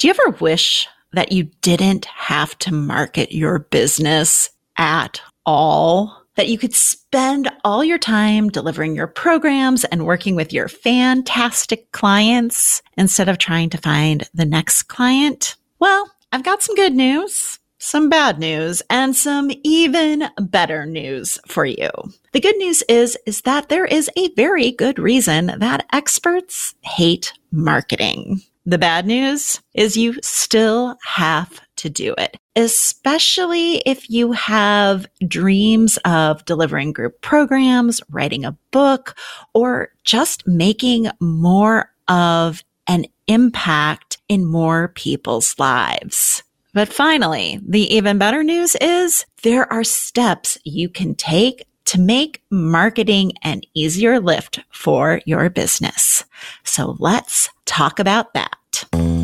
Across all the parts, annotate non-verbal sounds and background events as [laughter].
Do you ever wish that you didn't have to market your business at all? That you could spend all your time delivering your programs and working with your fantastic clients instead of trying to find the next client? Well, I've got some good news some bad news and some even better news for you. The good news is, is that there is a very good reason that experts hate marketing. The bad news is you still have to do it, especially if you have dreams of delivering group programs, writing a book, or just making more of an impact in more people's lives. But finally, the even better news is there are steps you can take to make marketing an easier lift for your business. So let's talk about that. Get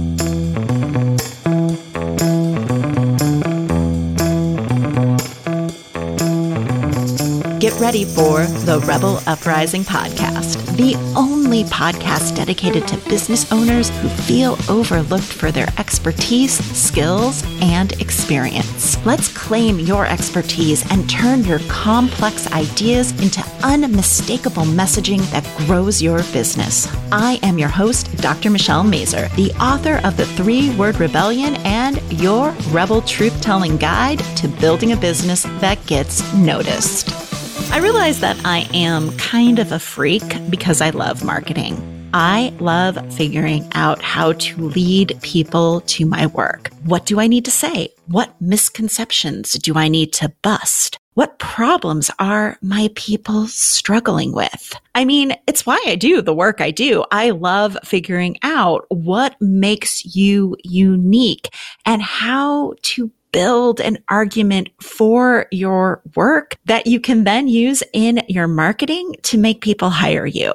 ready for the Rebel Uprising podcast, the only podcast dedicated to business owners who feel overlooked for their expertise, skills, and experience. Let's claim your expertise and turn your complex ideas into unmistakable messaging that grows your business. I am your host, Dr. Michelle Mazur, the author of The Three Word Rebellion and your Rebel Truth Telling Guide to Building a Business That Gets Noticed. I realize that I am kind of a freak because I love marketing. I love figuring out how to lead people to my work. What do I need to say? What misconceptions do I need to bust? What problems are my people struggling with? I mean, it's why I do the work I do. I love figuring out what makes you unique and how to build an argument for your work that you can then use in your marketing to make people hire you.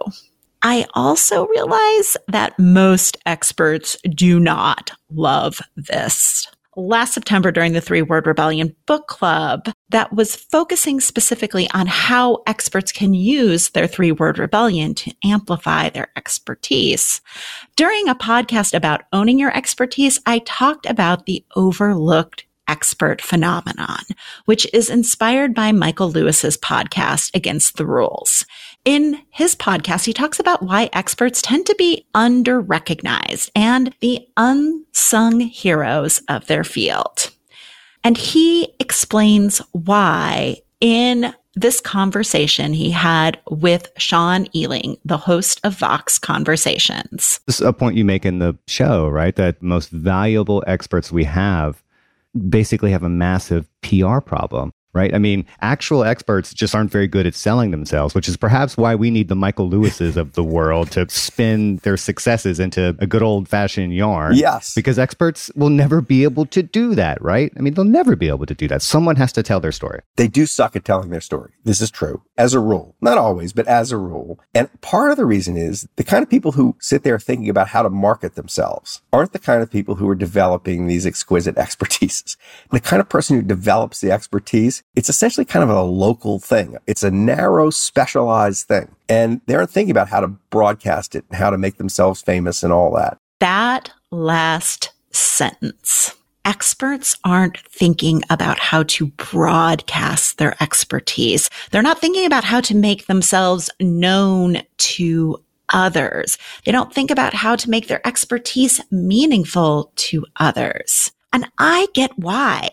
I also realize that most experts do not love this last September during the Three Word Rebellion book club that was focusing specifically on how experts can use their three word rebellion to amplify their expertise. During a podcast about owning your expertise, I talked about the overlooked expert phenomenon, which is inspired by Michael Lewis's podcast, Against the Rules. In his podcast, he talks about why experts tend to be under recognized and the unsung heroes of their field. And he explains why in this conversation he had with Sean Illing, the host of Vox Conversations. This is a point you make in the show, right? That most valuable experts we have basically have a massive PR problem right? I mean, actual experts just aren't very good at selling themselves, which is perhaps why we need the Michael Lewises of the world to spin their successes into a good old fashioned yarn. Yes. Because experts will never be able to do that, right? I mean, they'll never be able to do that. Someone has to tell their story. They do suck at telling their story. This is true as a rule, not always, but as a rule. And part of the reason is the kind of people who sit there thinking about how to market themselves aren't the kind of people who are developing these exquisite [laughs] expertises. The kind of person who develops the expertise it's essentially kind of a local thing. It's a narrow, specialized thing. And they aren't thinking about how to broadcast it and how to make themselves famous and all that. That last sentence. Experts aren't thinking about how to broadcast their expertise. They're not thinking about how to make themselves known to others. They don't think about how to make their expertise meaningful to others. And I get why.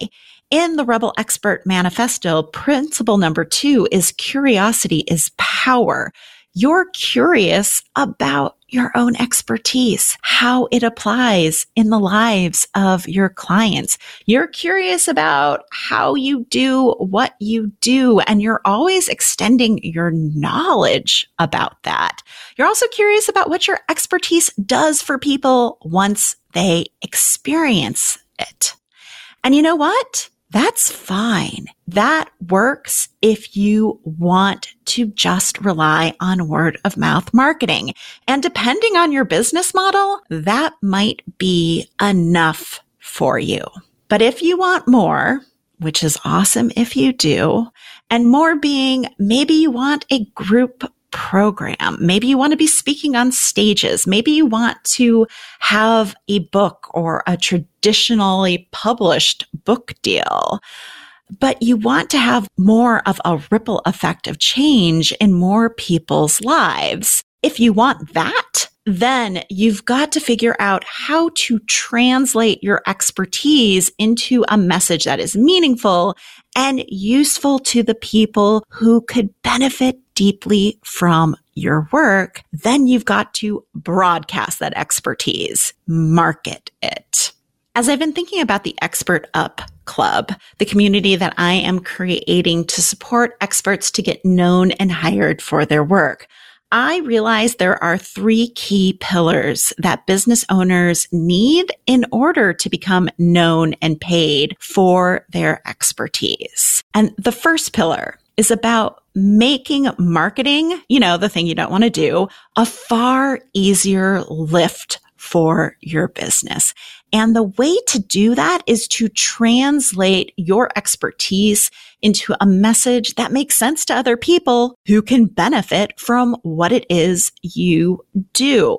In the Rebel Expert Manifesto, principle number two is curiosity is power. You're curious about your own expertise, how it applies in the lives of your clients. You're curious about how you do what you do, and you're always extending your knowledge about that. You're also curious about what your expertise does for people once they experience it. And you know what? That's fine. That works if you want to just rely on word of mouth marketing. And depending on your business model, that might be enough for you. But if you want more, which is awesome if you do, and more being maybe you want a group program. Maybe you want to be speaking on stages. Maybe you want to have a book or a traditionally published book deal. But you want to have more of a ripple effect of change in more people's lives. If you want that, then you've got to figure out how to translate your expertise into a message that is meaningful and useful to the people who could benefit deeply from your work. Then you've got to broadcast that expertise, market it. As I've been thinking about the Expert Up Club, the community that I am creating to support experts to get known and hired for their work, I realize there are three key pillars that business owners need in order to become known and paid for their expertise. And the first pillar is about making marketing, you know, the thing you don't want to do, a far easier lift for your business. And the way to do that is to translate your expertise into a message that makes sense to other people who can benefit from what it is you do.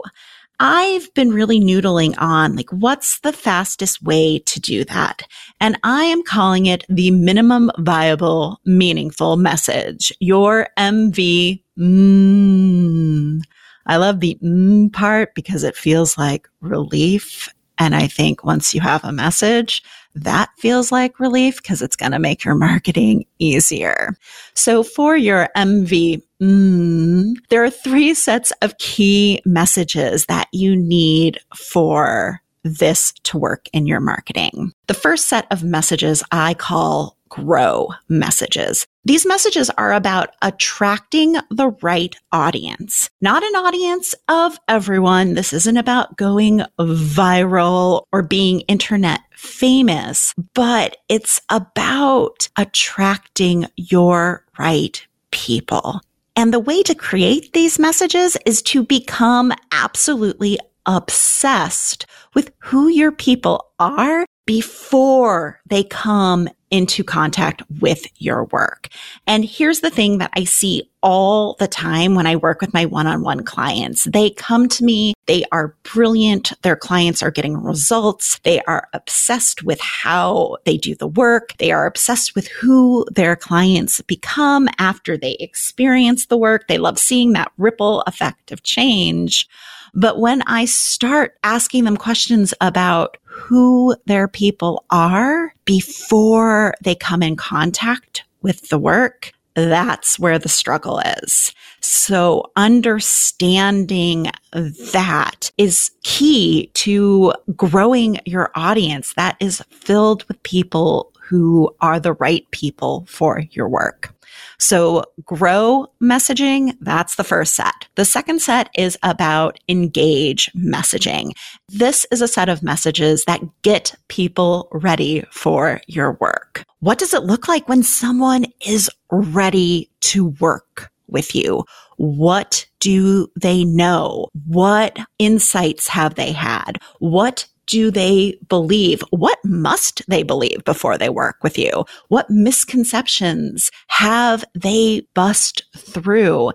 I've been really noodling on like, what's the fastest way to do that? And I am calling it the minimum viable meaningful message. Your MV. Mm. I love the mm part because it feels like relief and I think once you have a message, that feels like relief because it's going to make your marketing easier. So for your MV, mm, there are three sets of key messages that you need for this to work in your marketing. The first set of messages I call grow messages. These messages are about attracting the right audience, not an audience of everyone. This isn't about going viral or being internet famous, but it's about attracting your right people. And the way to create these messages is to become absolutely obsessed with who your people are before they come into contact with your work. And here's the thing that I see all the time when I work with my one-on-one clients. They come to me. They are brilliant. Their clients are getting results. They are obsessed with how they do the work. They are obsessed with who their clients become after they experience the work. They love seeing that ripple effect of change. But when I start asking them questions about who their people are before they come in contact with the work, that's where the struggle is. So understanding that is key to growing your audience that is filled with people who are the right people for your work. So grow messaging, that's the first set. The second set is about engage messaging. This is a set of messages that get people ready for your work. What does it look like when someone is ready to work with you? What do they know? What insights have they had? What do they believe? What must they believe before they work with you? What misconceptions have they bust through?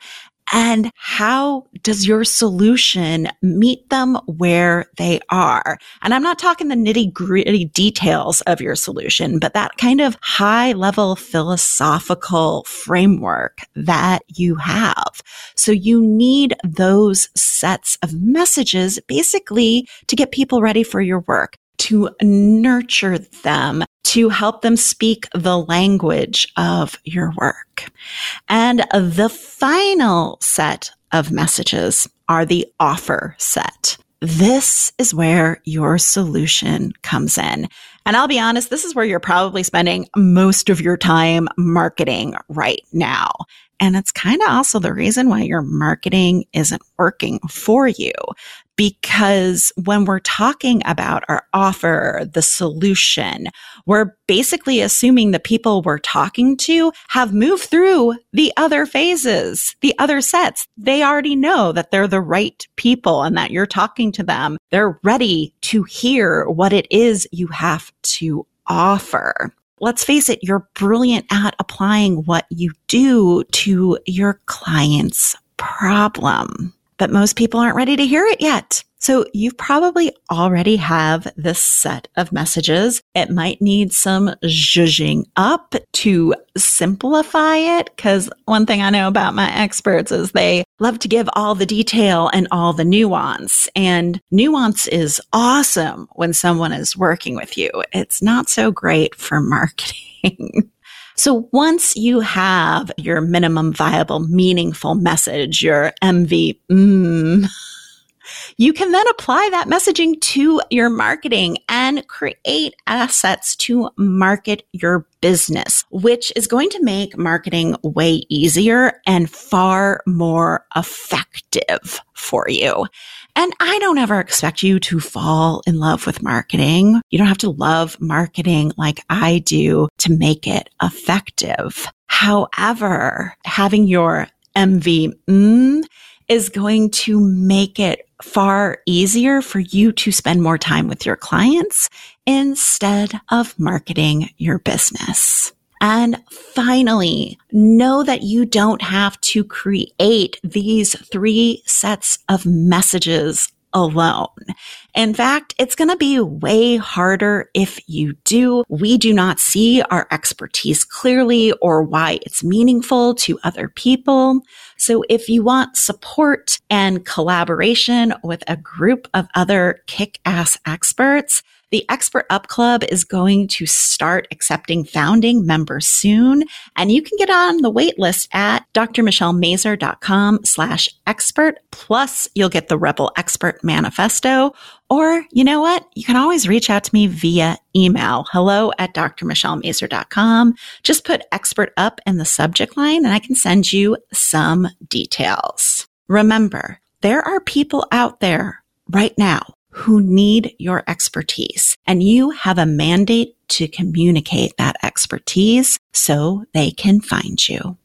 And how does your solution meet them where they are? And I'm not talking the nitty gritty details of your solution, but that kind of high level philosophical framework that you have. So you need those sets of messages basically to get people ready for your work to nurture them, to help them speak the language of your work. And the final set of messages are the offer set. This is where your solution comes in. And I'll be honest, this is where you're probably spending most of your time marketing right now. And it's kind of also the reason why your marketing isn't working for you because when we're talking about our offer, the solution, we're basically assuming the people we're talking to have moved through the other phases, the other sets. They already know that they're the right people and that you're talking to them. They're ready to hear what it is you have to offer let's face it, you're brilliant at applying what you do to your clients' problem. But most people aren't ready to hear it yet. So you probably already have this set of messages. It might need some zhuzhing up to simplify it. Cause one thing I know about my experts is they love to give all the detail and all the nuance. And nuance is awesome when someone is working with you. It's not so great for marketing. [laughs] So once you have your minimum viable meaningful message, your MV, mm, you can then apply that messaging to your marketing and create assets to market your business, which is going to make marketing way easier and far more effective for you. And I don't ever expect you to fall in love with marketing. You don't have to love marketing like I do to make it effective. However, having your MV mm, is going to make it far easier for you to spend more time with your clients instead of marketing your business. And finally, know that you don't have to create these three sets of messages alone. In fact, it's going to be way harder if you do. We do not see our expertise clearly or why it's meaningful to other people. So if you want support and collaboration with a group of other kick ass experts, the Expert Up Club is going to start accepting founding members soon, and you can get on the wait list at drmichellemazur.com slash expert. Plus, you'll get the Rebel Expert Manifesto. Or, you know what? You can always reach out to me via email, hello at drmichellemazur.com. Just put expert up in the subject line and I can send you some details. Remember, there are people out there right now who need your expertise and you have a mandate to communicate that expertise so they can find you.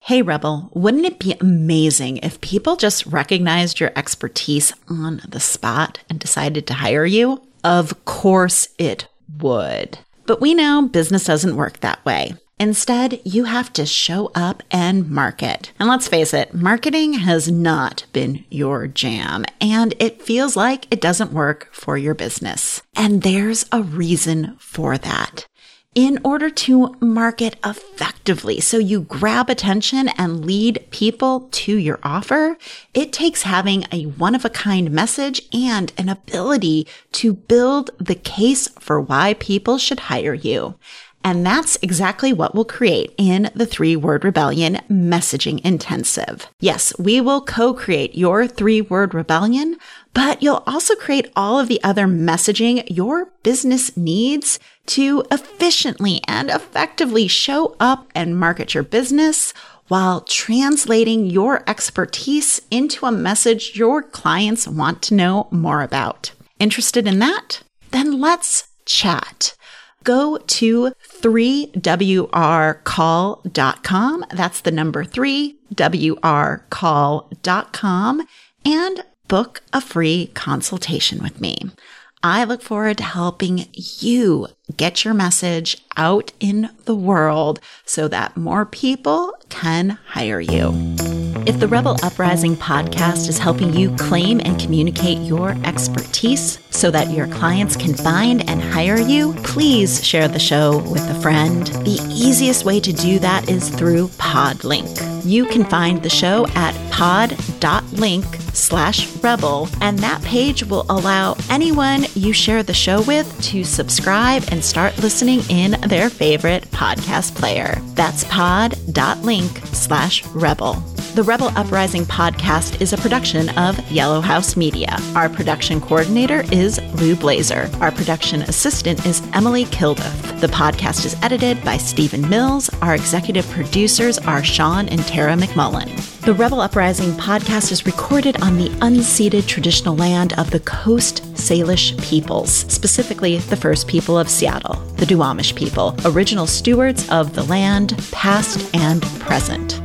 Hey Rebel, wouldn't it be amazing if people just recognized your expertise on the spot and decided to hire you? Of course it would. But we know business doesn't work that way. Instead, you have to show up and market. And let's face it, marketing has not been your jam, and it feels like it doesn't work for your business. And there's a reason for that in order to market effectively. So you grab attention and lead people to your offer. It takes having a one of a kind message and an ability to build the case for why people should hire you. And that's exactly what we'll create in the three word rebellion messaging intensive. Yes, we will co-create your three word rebellion, but you'll also create all of the other messaging your business needs to efficiently and effectively show up and market your business while translating your expertise into a message your clients want to know more about. Interested in that? Then let's chat go to 3wrcall.com. That's the number 3wrcall.com and book a free consultation with me. I look forward to helping you get your message out in the world so that more people can hire you. If the Rebel Uprising podcast is helping you claim and communicate your expertise so that your clients can find and hire you, please share the show with a friend. The easiest way to do that is through Podlink. You can find the show at pod.link slash rebel, and that page will allow anyone you share the show with to subscribe and start listening in their favorite podcast player. That's pod.link slash rebel. The Rebel Uprising podcast is a production of Yellow House Media. Our production coordinator is Lou Blazer. Our production assistant is Emily Kilduff. The podcast is edited by Stephen Mills. Our executive producers are Sean and Tara McMullin. The Rebel Uprising podcast is recorded on the unceded traditional land of the Coast Salish peoples, specifically the first people of Seattle, the Duwamish people, original stewards of the land, past and present.